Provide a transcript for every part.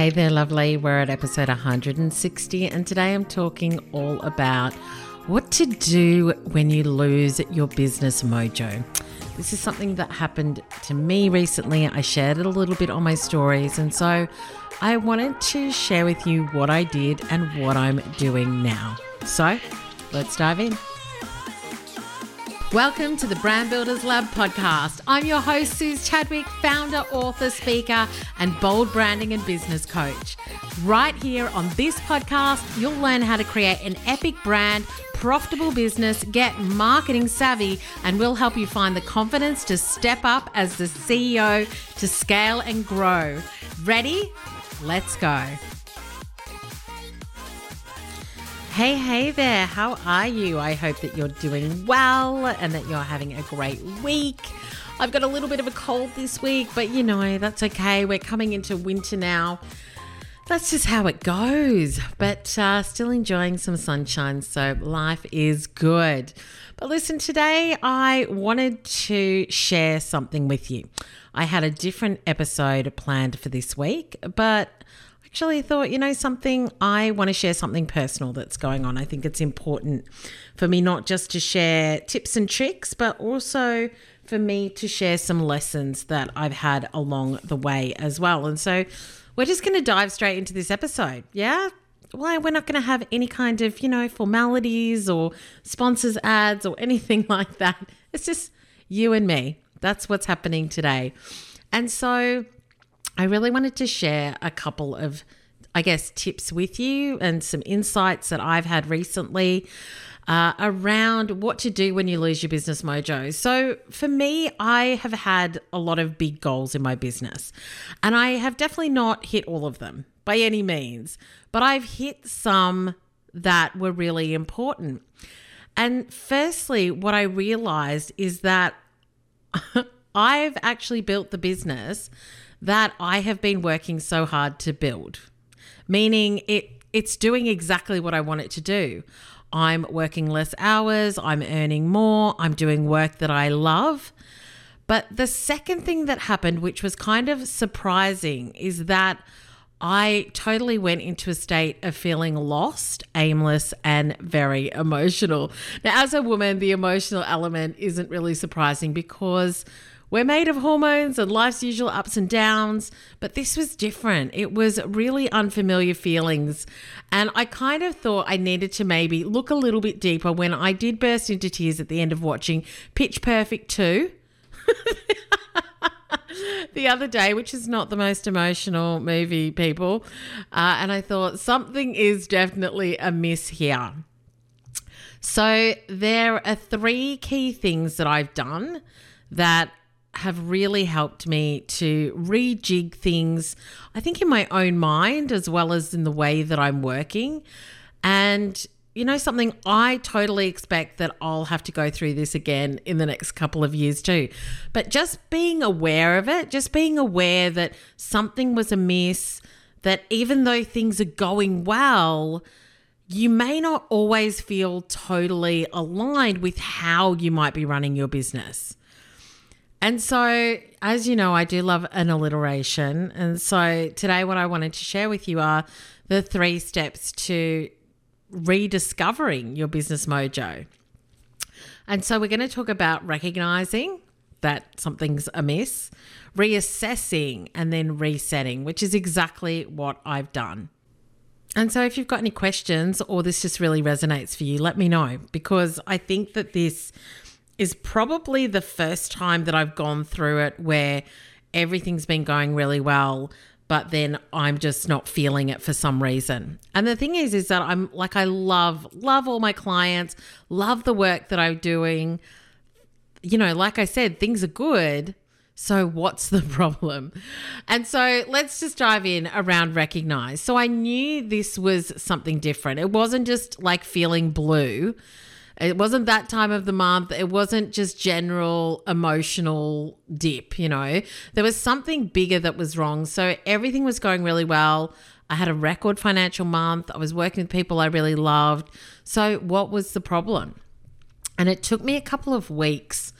Hey there, lovely. We're at episode 160, and today I'm talking all about what to do when you lose your business mojo. This is something that happened to me recently. I shared it a little bit on my stories, and so I wanted to share with you what I did and what I'm doing now. So let's dive in. Welcome to the Brand Builders Lab podcast. I'm your host, Suzi Chadwick, founder, author, speaker, and bold branding and business coach. Right here on this podcast, you'll learn how to create an epic brand, profitable business, get marketing savvy, and we'll help you find the confidence to step up as the CEO to scale and grow. Ready? Let's go. Hey, hey there. How are you? I hope that you're doing well and that you're having a great week. I've got a little bit of a cold this week, but you know, that's okay. We're coming into winter now. That's just how it goes. But uh, still enjoying some sunshine, so life is good. But listen, today I wanted to share something with you. I had a different episode planned for this week, but actually thought, you know, something, I want to share something personal that's going on. I think it's important for me not just to share tips and tricks, but also for me to share some lessons that I've had along the way as well. And so we're just going to dive straight into this episode. Yeah. Well, we're not going to have any kind of, you know, formalities or sponsors ads or anything like that. It's just you and me. That's what's happening today. And so I really wanted to share a couple of, I guess, tips with you and some insights that I've had recently. Uh, around what to do when you lose your business mojo. So, for me, I have had a lot of big goals in my business, and I have definitely not hit all of them by any means, but I've hit some that were really important. And firstly, what I realized is that I've actually built the business that I have been working so hard to build, meaning it it's doing exactly what I want it to do. I'm working less hours, I'm earning more, I'm doing work that I love. But the second thing that happened, which was kind of surprising, is that I totally went into a state of feeling lost, aimless, and very emotional. Now, as a woman, the emotional element isn't really surprising because we're made of hormones and life's usual ups and downs, but this was different. It was really unfamiliar feelings. And I kind of thought I needed to maybe look a little bit deeper when I did burst into tears at the end of watching Pitch Perfect 2. the other day, which is not the most emotional movie, people. Uh, and I thought something is definitely amiss here. So, there are three key things that I've done that have really helped me to rejig things, I think, in my own mind as well as in the way that I'm working. And, you know, something I totally expect that I'll have to go through this again in the next couple of years too. But just being aware of it, just being aware that something was amiss, that even though things are going well, you may not always feel totally aligned with how you might be running your business. And so, as you know, I do love an alliteration. And so, today, what I wanted to share with you are the three steps to rediscovering your business mojo. And so, we're going to talk about recognizing that something's amiss, reassessing, and then resetting, which is exactly what I've done. And so, if you've got any questions or this just really resonates for you, let me know because I think that this is probably the first time that I've gone through it where everything's been going really well but then I'm just not feeling it for some reason. And the thing is is that I'm like I love love all my clients, love the work that I'm doing. You know, like I said, things are good. So what's the problem? And so let's just dive in around recognize. So I knew this was something different. It wasn't just like feeling blue. It wasn't that time of the month. It wasn't just general emotional dip, you know. There was something bigger that was wrong. So everything was going really well. I had a record financial month. I was working with people I really loved. So what was the problem? And it took me a couple of weeks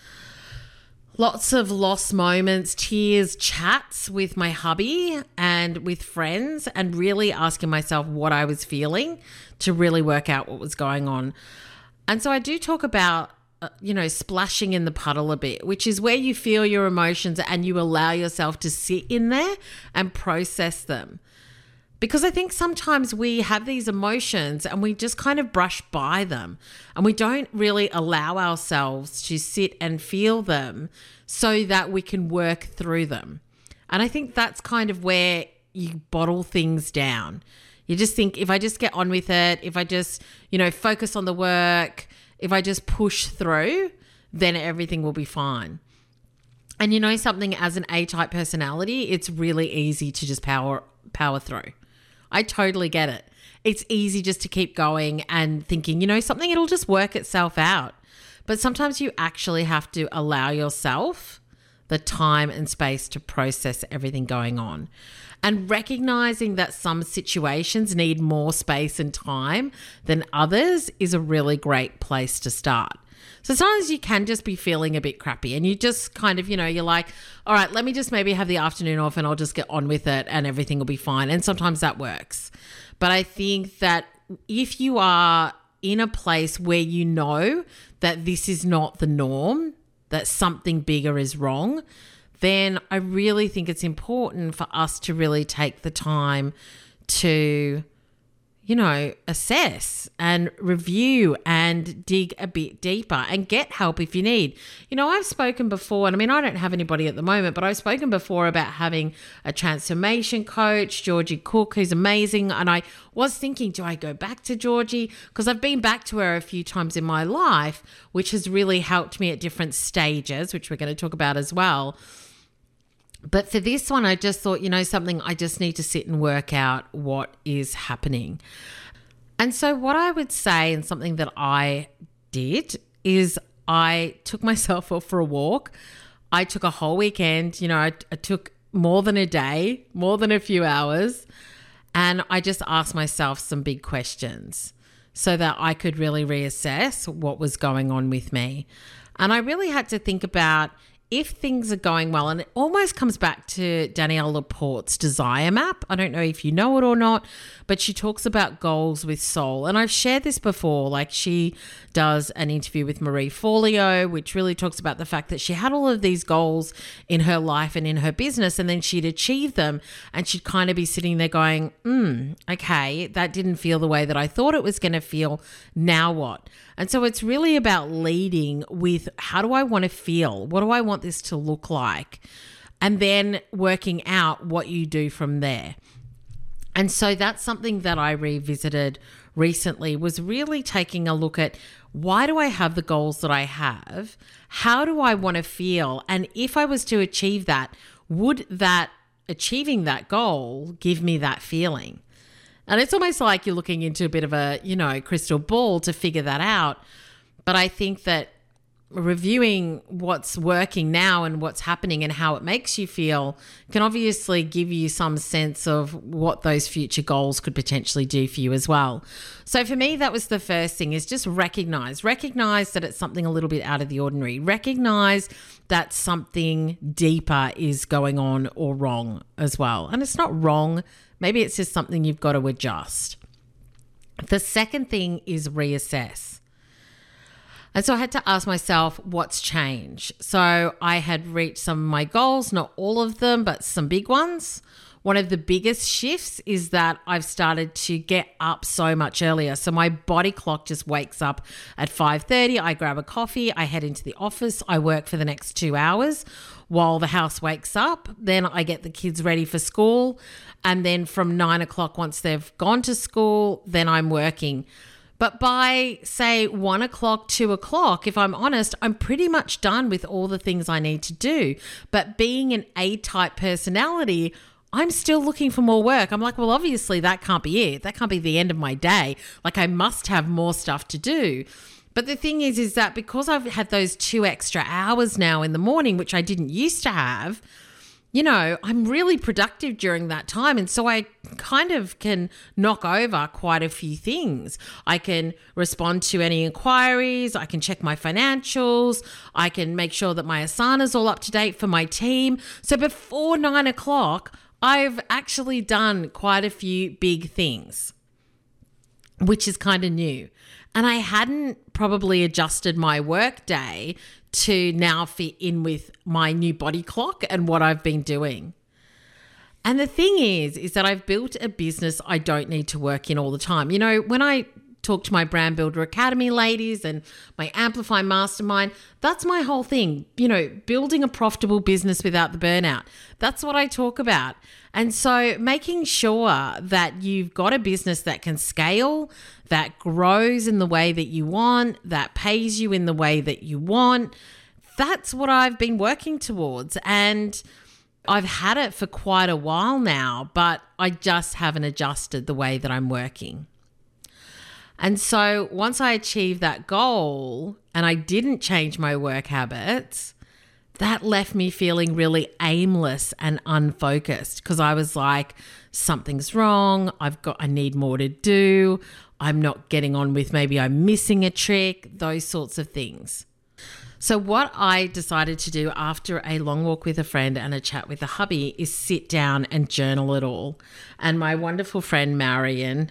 lots of lost moments, tears, chats with my hubby and with friends, and really asking myself what I was feeling to really work out what was going on. And so I do talk about, uh, you know, splashing in the puddle a bit, which is where you feel your emotions and you allow yourself to sit in there and process them. Because I think sometimes we have these emotions and we just kind of brush by them and we don't really allow ourselves to sit and feel them so that we can work through them. And I think that's kind of where you bottle things down. You just think if I just get on with it, if I just, you know, focus on the work, if I just push through, then everything will be fine. And you know something as an A-type personality, it's really easy to just power power through. I totally get it. It's easy just to keep going and thinking, you know, something it'll just work itself out. But sometimes you actually have to allow yourself the time and space to process everything going on. And recognizing that some situations need more space and time than others is a really great place to start. So sometimes you can just be feeling a bit crappy and you just kind of, you know, you're like, all right, let me just maybe have the afternoon off and I'll just get on with it and everything will be fine. And sometimes that works. But I think that if you are in a place where you know that this is not the norm, that something bigger is wrong, then I really think it's important for us to really take the time to you know, assess and review and dig a bit deeper and get help if you need. You know, I've spoken before, and I mean, I don't have anybody at the moment, but I've spoken before about having a transformation coach, Georgie Cook, who's amazing. And I was thinking, do I go back to Georgie? Because I've been back to her a few times in my life, which has really helped me at different stages, which we're going to talk about as well. But for this one, I just thought, you know, something I just need to sit and work out what is happening. And so, what I would say, and something that I did, is I took myself off for a walk. I took a whole weekend, you know, I, I took more than a day, more than a few hours. And I just asked myself some big questions so that I could really reassess what was going on with me. And I really had to think about if things are going well, and it almost comes back to Danielle LaPorte's desire map. I don't know if you know it or not, but she talks about goals with soul. And I've shared this before. Like she does an interview with Marie Forleo, which really talks about the fact that she had all of these goals in her life and in her business, and then she'd achieve them. And she'd kind of be sitting there going, hmm, okay, that didn't feel the way that I thought it was going to feel. Now what? And so it's really about leading with how do I want to feel? What do I want this to look like? And then working out what you do from there. And so that's something that I revisited recently was really taking a look at why do I have the goals that I have? How do I want to feel? And if I was to achieve that, would that achieving that goal give me that feeling? And it's almost like you're looking into a bit of a, you know, crystal ball to figure that out. But I think that reviewing what's working now and what's happening and how it makes you feel can obviously give you some sense of what those future goals could potentially do for you as well. So for me that was the first thing is just recognize recognize that it's something a little bit out of the ordinary. Recognize that something deeper is going on or wrong as well. And it's not wrong Maybe it's just something you've got to adjust. The second thing is reassess. And so I had to ask myself, what's changed? So I had reached some of my goals, not all of them, but some big ones. One of the biggest shifts is that I've started to get up so much earlier. So my body clock just wakes up at 5:30. I grab a coffee, I head into the office, I work for the next 2 hours while the house wakes up. Then I get the kids ready for school. And then from nine o'clock, once they've gone to school, then I'm working. But by, say, one o'clock, two o'clock, if I'm honest, I'm pretty much done with all the things I need to do. But being an A type personality, I'm still looking for more work. I'm like, well, obviously, that can't be it. That can't be the end of my day. Like, I must have more stuff to do. But the thing is, is that because I've had those two extra hours now in the morning, which I didn't used to have, you know, I'm really productive during that time. And so I kind of can knock over quite a few things. I can respond to any inquiries, I can check my financials, I can make sure that my Asana's all up to date for my team. So before nine o'clock, I've actually done quite a few big things, which is kind of new. And I hadn't probably adjusted my work day to now fit in with my new body clock and what I've been doing. And the thing is, is that I've built a business I don't need to work in all the time. You know, when I talk to my Brand Builder Academy ladies and my Amplify Mastermind, that's my whole thing. You know, building a profitable business without the burnout. That's what I talk about. And so making sure that you've got a business that can scale, that grows in the way that you want, that pays you in the way that you want. That's what I've been working towards. And I've had it for quite a while now, but I just haven't adjusted the way that I'm working. And so once I achieved that goal and I didn't change my work habits, that left me feeling really aimless and unfocused because I was like, something's wrong. I've got, I need more to do. I'm not getting on with maybe I'm missing a trick, those sorts of things. So, what I decided to do after a long walk with a friend and a chat with a hubby is sit down and journal it all. And my wonderful friend Marion,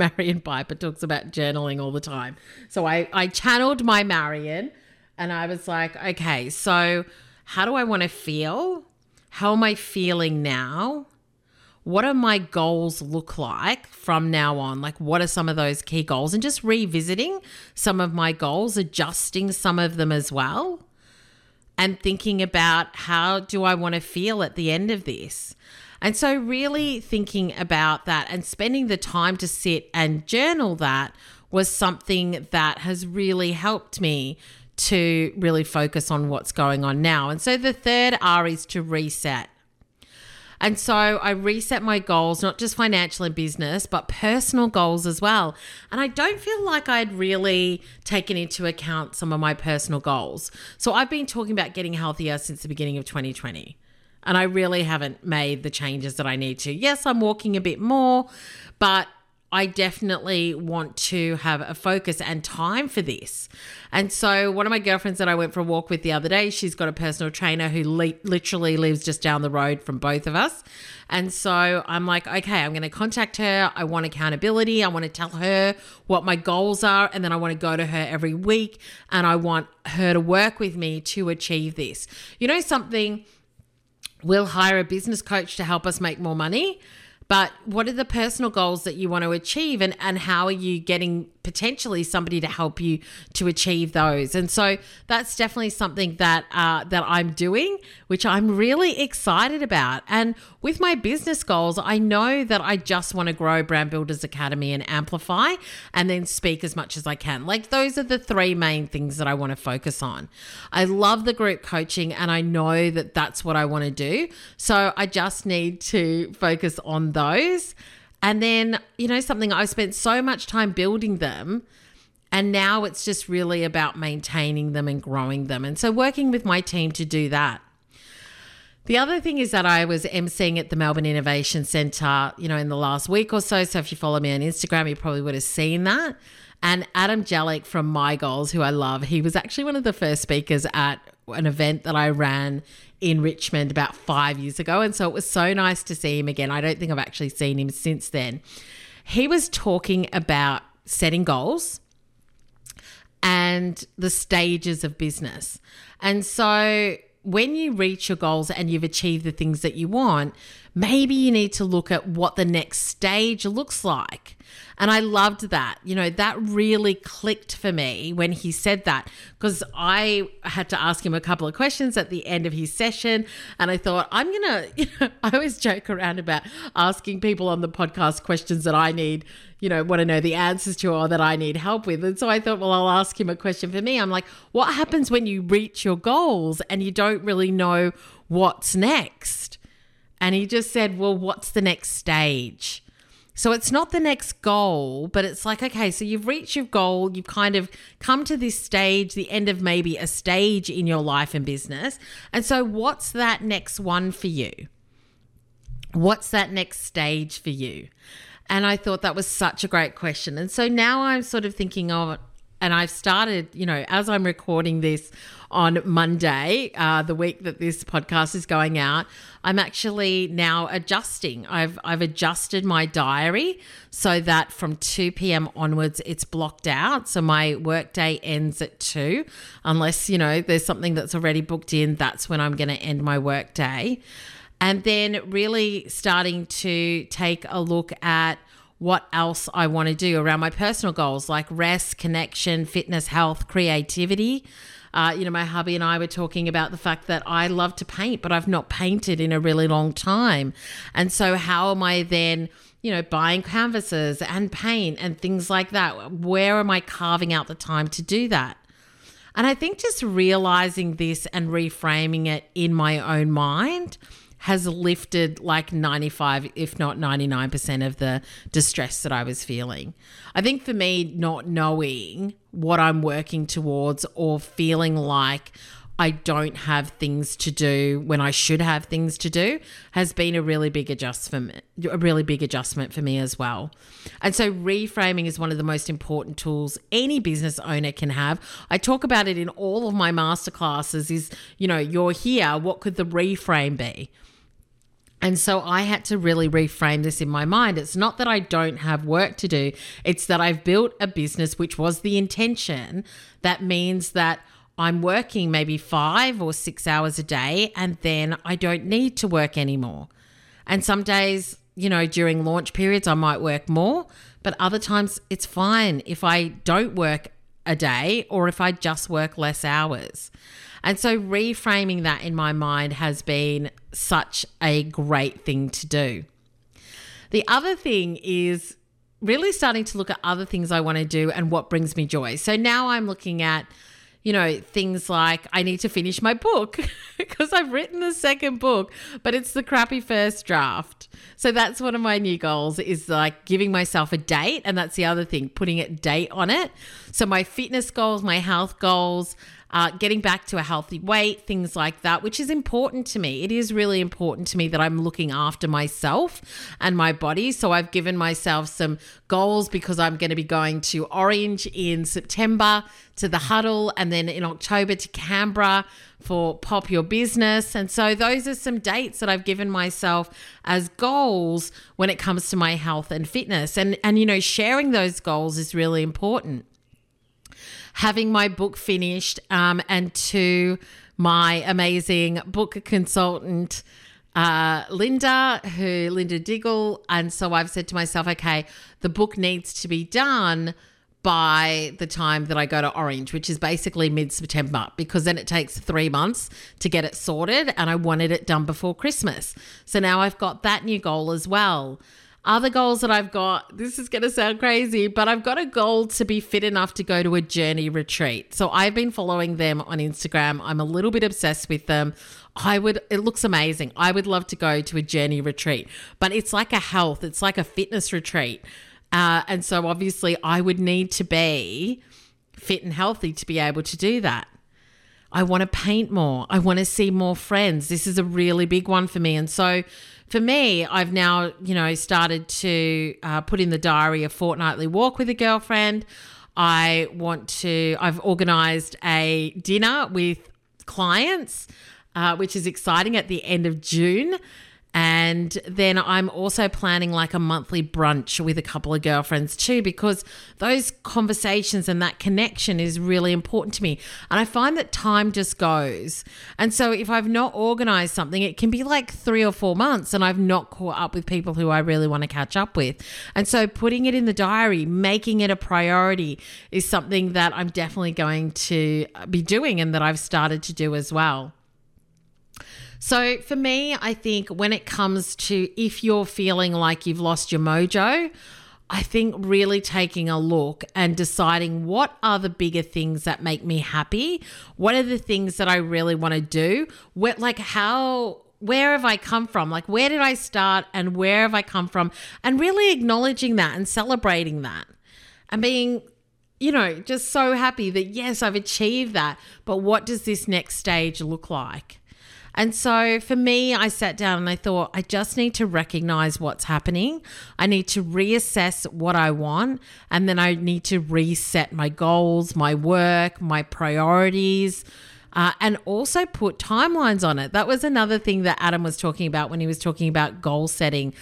Marion Piper, talks about journaling all the time. So, I, I channeled my Marion and I was like, okay, so how do I want to feel? How am I feeling now? what do my goals look like from now on? Like, what are some of those key goals? And just revisiting some of my goals, adjusting some of them as well, and thinking about how do I want to feel at the end of this. And so, really thinking about that and spending the time to sit and journal that was something that has really helped me to really focus on what's going on now. And so, the third R is to reset. And so I reset my goals, not just financial and business, but personal goals as well. And I don't feel like I'd really taken into account some of my personal goals. So I've been talking about getting healthier since the beginning of 2020. And I really haven't made the changes that I need to. Yes, I'm walking a bit more, but I definitely want to have a focus and time for this. And so, one of my girlfriends that I went for a walk with the other day, she's got a personal trainer who le- literally lives just down the road from both of us. And so, I'm like, okay, I'm going to contact her. I want accountability. I want to tell her what my goals are. And then I want to go to her every week and I want her to work with me to achieve this. You know, something, we'll hire a business coach to help us make more money. But what are the personal goals that you want to achieve and, and how are you getting potentially somebody to help you to achieve those? And so that's definitely something that uh, that I'm doing, which I'm really excited about. And with my business goals, I know that I just want to grow Brand Builders Academy and amplify and then speak as much as I can. Like those are the three main things that I want to focus on. I love the group coaching and I know that that's what I want to do. So I just need to focus on those. And then, you know, something I've spent so much time building them. And now it's just really about maintaining them and growing them. And so working with my team to do that. The other thing is that I was emceeing at the Melbourne Innovation Centre, you know, in the last week or so. So if you follow me on Instagram, you probably would have seen that. And Adam Jellick from My Goals, who I love, he was actually one of the first speakers at an event that I ran in Richmond about five years ago. And so it was so nice to see him again. I don't think I've actually seen him since then. He was talking about setting goals and the stages of business. And so when you reach your goals and you've achieved the things that you want, maybe you need to look at what the next stage looks like. And I loved that. You know, that really clicked for me when he said that because I had to ask him a couple of questions at the end of his session. And I thought, I'm going to, you know, I always joke around about asking people on the podcast questions that I need, you know, want to know the answers to or that I need help with. And so I thought, well, I'll ask him a question for me. I'm like, what happens when you reach your goals and you don't really know what's next? And he just said, well, what's the next stage? So it's not the next goal, but it's like, okay, so you've reached your goal, you've kind of come to this stage, the end of maybe a stage in your life and business. And so, what's that next one for you? What's that next stage for you? And I thought that was such a great question. And so now I'm sort of thinking of, and I've started, you know, as I'm recording this on Monday, uh, the week that this podcast is going out, I'm actually now adjusting. I've I've adjusted my diary so that from 2 p.m. onwards it's blocked out. So my workday ends at two, unless you know there's something that's already booked in. That's when I'm going to end my workday and then really starting to take a look at what else I want to do around my personal goals like rest, connection, fitness, health, creativity. Uh, you know, my hubby and I were talking about the fact that I love to paint, but I've not painted in a really long time. And so, how am I then? you know, buying canvases and paint and things like that. Where am I carving out the time to do that? And I think just realizing this and reframing it in my own mind has lifted like 95, if not 99% of the distress that I was feeling. I think for me, not knowing what I'm working towards or feeling like I don't have things to do when I should have things to do has been a really big adjustment a really big adjustment for me as well. And so reframing is one of the most important tools any business owner can have. I talk about it in all of my masterclasses is, you know, you're here, what could the reframe be? And so I had to really reframe this in my mind. It's not that I don't have work to do, it's that I've built a business, which was the intention. That means that I'm working maybe five or six hours a day, and then I don't need to work anymore. And some days, you know, during launch periods, I might work more, but other times it's fine if I don't work a day or if I just work less hours. And so reframing that in my mind has been such a great thing to do. The other thing is really starting to look at other things I want to do and what brings me joy. So now I'm looking at you know, things like I need to finish my book because I've written the second book, but it's the crappy first draft. So that's one of my new goals is like giving myself a date. And that's the other thing, putting a date on it. So my fitness goals, my health goals, uh, getting back to a healthy weight, things like that, which is important to me. It is really important to me that I'm looking after myself and my body. So I've given myself some goals because I'm going to be going to Orange in September to the huddle and then in October to Canberra for Pop Your Business. And so those are some dates that I've given myself as goals when it comes to my health and fitness. And and you know, sharing those goals is really important having my book finished, um, and to my amazing book consultant, uh, Linda, who Linda Diggle. And so I've said to myself, okay, the book needs to be done by the time that I go to Orange, which is basically mid September, because then it takes three months to get it sorted. And I wanted it done before Christmas. So now I've got that new goal as well. Other goals that I've got, this is going to sound crazy, but I've got a goal to be fit enough to go to a journey retreat. So I've been following them on Instagram. I'm a little bit obsessed with them. I would, it looks amazing. I would love to go to a journey retreat, but it's like a health, it's like a fitness retreat. Uh, and so obviously I would need to be fit and healthy to be able to do that. I want to paint more. I want to see more friends. This is a really big one for me. And so for me, I've now, you know, started to uh, put in the diary a fortnightly walk with a girlfriend. I want to, I've organized a dinner with clients, uh, which is exciting at the end of June. And then I'm also planning like a monthly brunch with a couple of girlfriends too, because those conversations and that connection is really important to me. And I find that time just goes. And so if I've not organized something, it can be like three or four months and I've not caught up with people who I really want to catch up with. And so putting it in the diary, making it a priority is something that I'm definitely going to be doing and that I've started to do as well. So for me, I think when it comes to if you're feeling like you've lost your mojo, I think really taking a look and deciding what are the bigger things that make me happy? What are the things that I really want to do? What like how where have I come from? Like, where did I start and where have I come from? And really acknowledging that and celebrating that and being, you know, just so happy that, yes, I've achieved that. But what does this next stage look like? And so for me, I sat down and I thought, I just need to recognize what's happening. I need to reassess what I want. And then I need to reset my goals, my work, my priorities. Uh, and also put timelines on it. That was another thing that Adam was talking about when he was talking about goal setting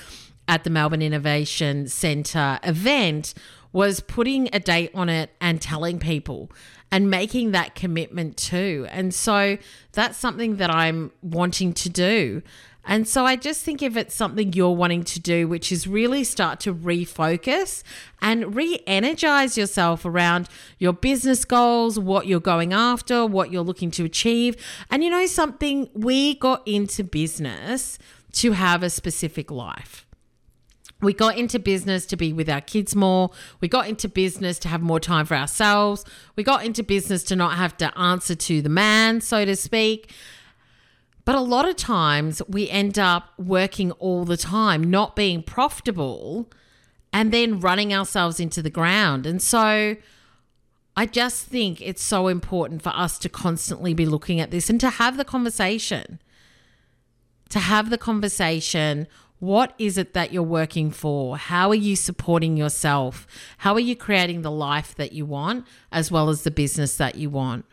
at the Melbourne Innovation Centre event was putting a date on it and telling people and making that commitment too. And so that's something that I'm wanting to do. And so I just think if it's something you're wanting to do, which is really start to refocus and re energize yourself around your business goals, what you're going after, what you're looking to achieve. And you know something, we got into business to have a specific life. We got into business to be with our kids more. We got into business to have more time for ourselves. We got into business to not have to answer to the man, so to speak. But a lot of times we end up working all the time, not being profitable, and then running ourselves into the ground. And so I just think it's so important for us to constantly be looking at this and to have the conversation. To have the conversation what is it that you're working for? How are you supporting yourself? How are you creating the life that you want as well as the business that you want?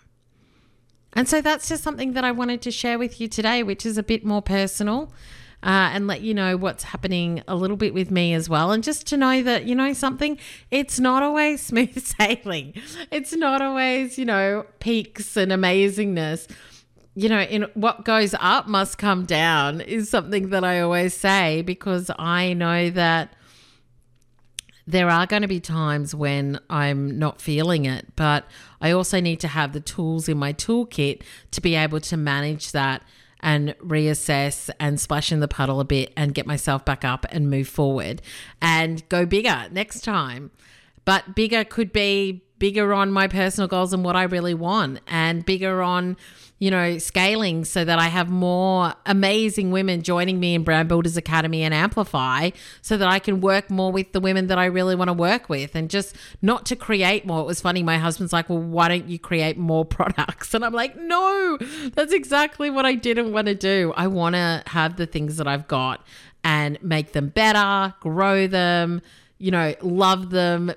And so that's just something that I wanted to share with you today, which is a bit more personal. Uh, and let you know what's happening a little bit with me as well. And just to know that, you know, something, it's not always smooth sailing. It's not always, you know, peaks and amazingness you know, in what goes up must come down is something that I always say because I know that there are going to be times when I'm not feeling it, but I also need to have the tools in my toolkit to be able to manage that and reassess and splash in the puddle a bit and get myself back up and move forward and go bigger next time. But bigger could be bigger on my personal goals and what I really want, and bigger on you know, scaling so that I have more amazing women joining me in Brand Builders Academy and Amplify so that I can work more with the women that I really want to work with and just not to create more. It was funny. My husband's like, well, why don't you create more products? And I'm like, no, that's exactly what I didn't want to do. I want to have the things that I've got and make them better, grow them, you know, love them,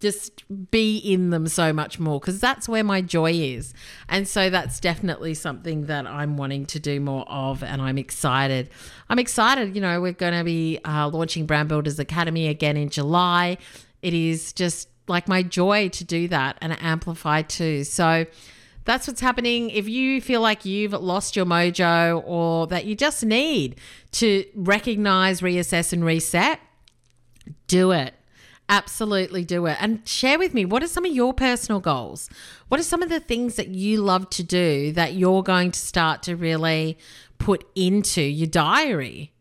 just be in them so much more because that's where my joy is. And so that's definitely something that I'm wanting to do more of. And I'm excited. I'm excited. You know, we're going to be uh, launching Brand Builders Academy again in July. It is just like my joy to do that and amplify too. So, that's what's happening. If you feel like you've lost your mojo or that you just need to recognize, reassess, and reset, do it. Absolutely do it. And share with me what are some of your personal goals? What are some of the things that you love to do that you're going to start to really put into your diary?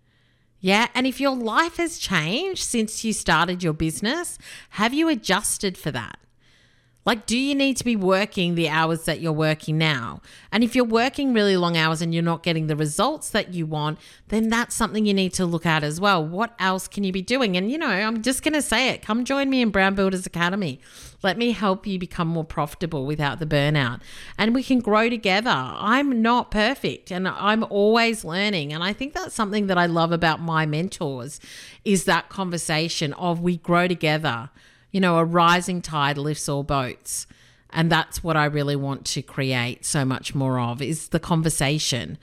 Yeah. And if your life has changed since you started your business, have you adjusted for that? Like, do you need to be working the hours that you're working now? And if you're working really long hours and you're not getting the results that you want, then that's something you need to look at as well. What else can you be doing? And, you know, I'm just going to say it come join me in Brand Builders Academy. Let me help you become more profitable without the burnout. And we can grow together. I'm not perfect and I'm always learning. And I think that's something that I love about my mentors is that conversation of we grow together you know, a rising tide lifts all boats. And that's what I really want to create so much more of is the conversation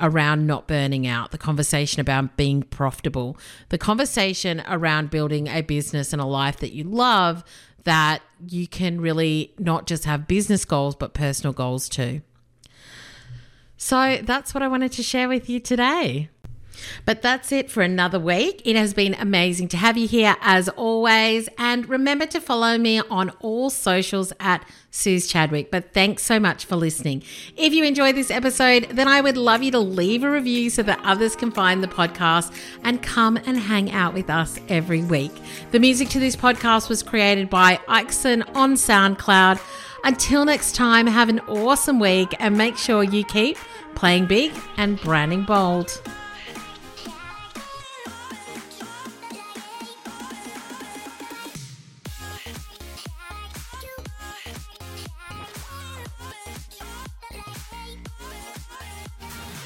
around not burning out, the conversation about being profitable, the conversation around building a business and a life that you love that you can really not just have business goals but personal goals too. So that's what I wanted to share with you today. But that's it for another week. It has been amazing to have you here as always. And remember to follow me on all socials at Suzi Chadwick. But thanks so much for listening. If you enjoyed this episode, then I would love you to leave a review so that others can find the podcast and come and hang out with us every week. The music to this podcast was created by Ixon on SoundCloud. Until next time, have an awesome week and make sure you keep playing big and branding bold.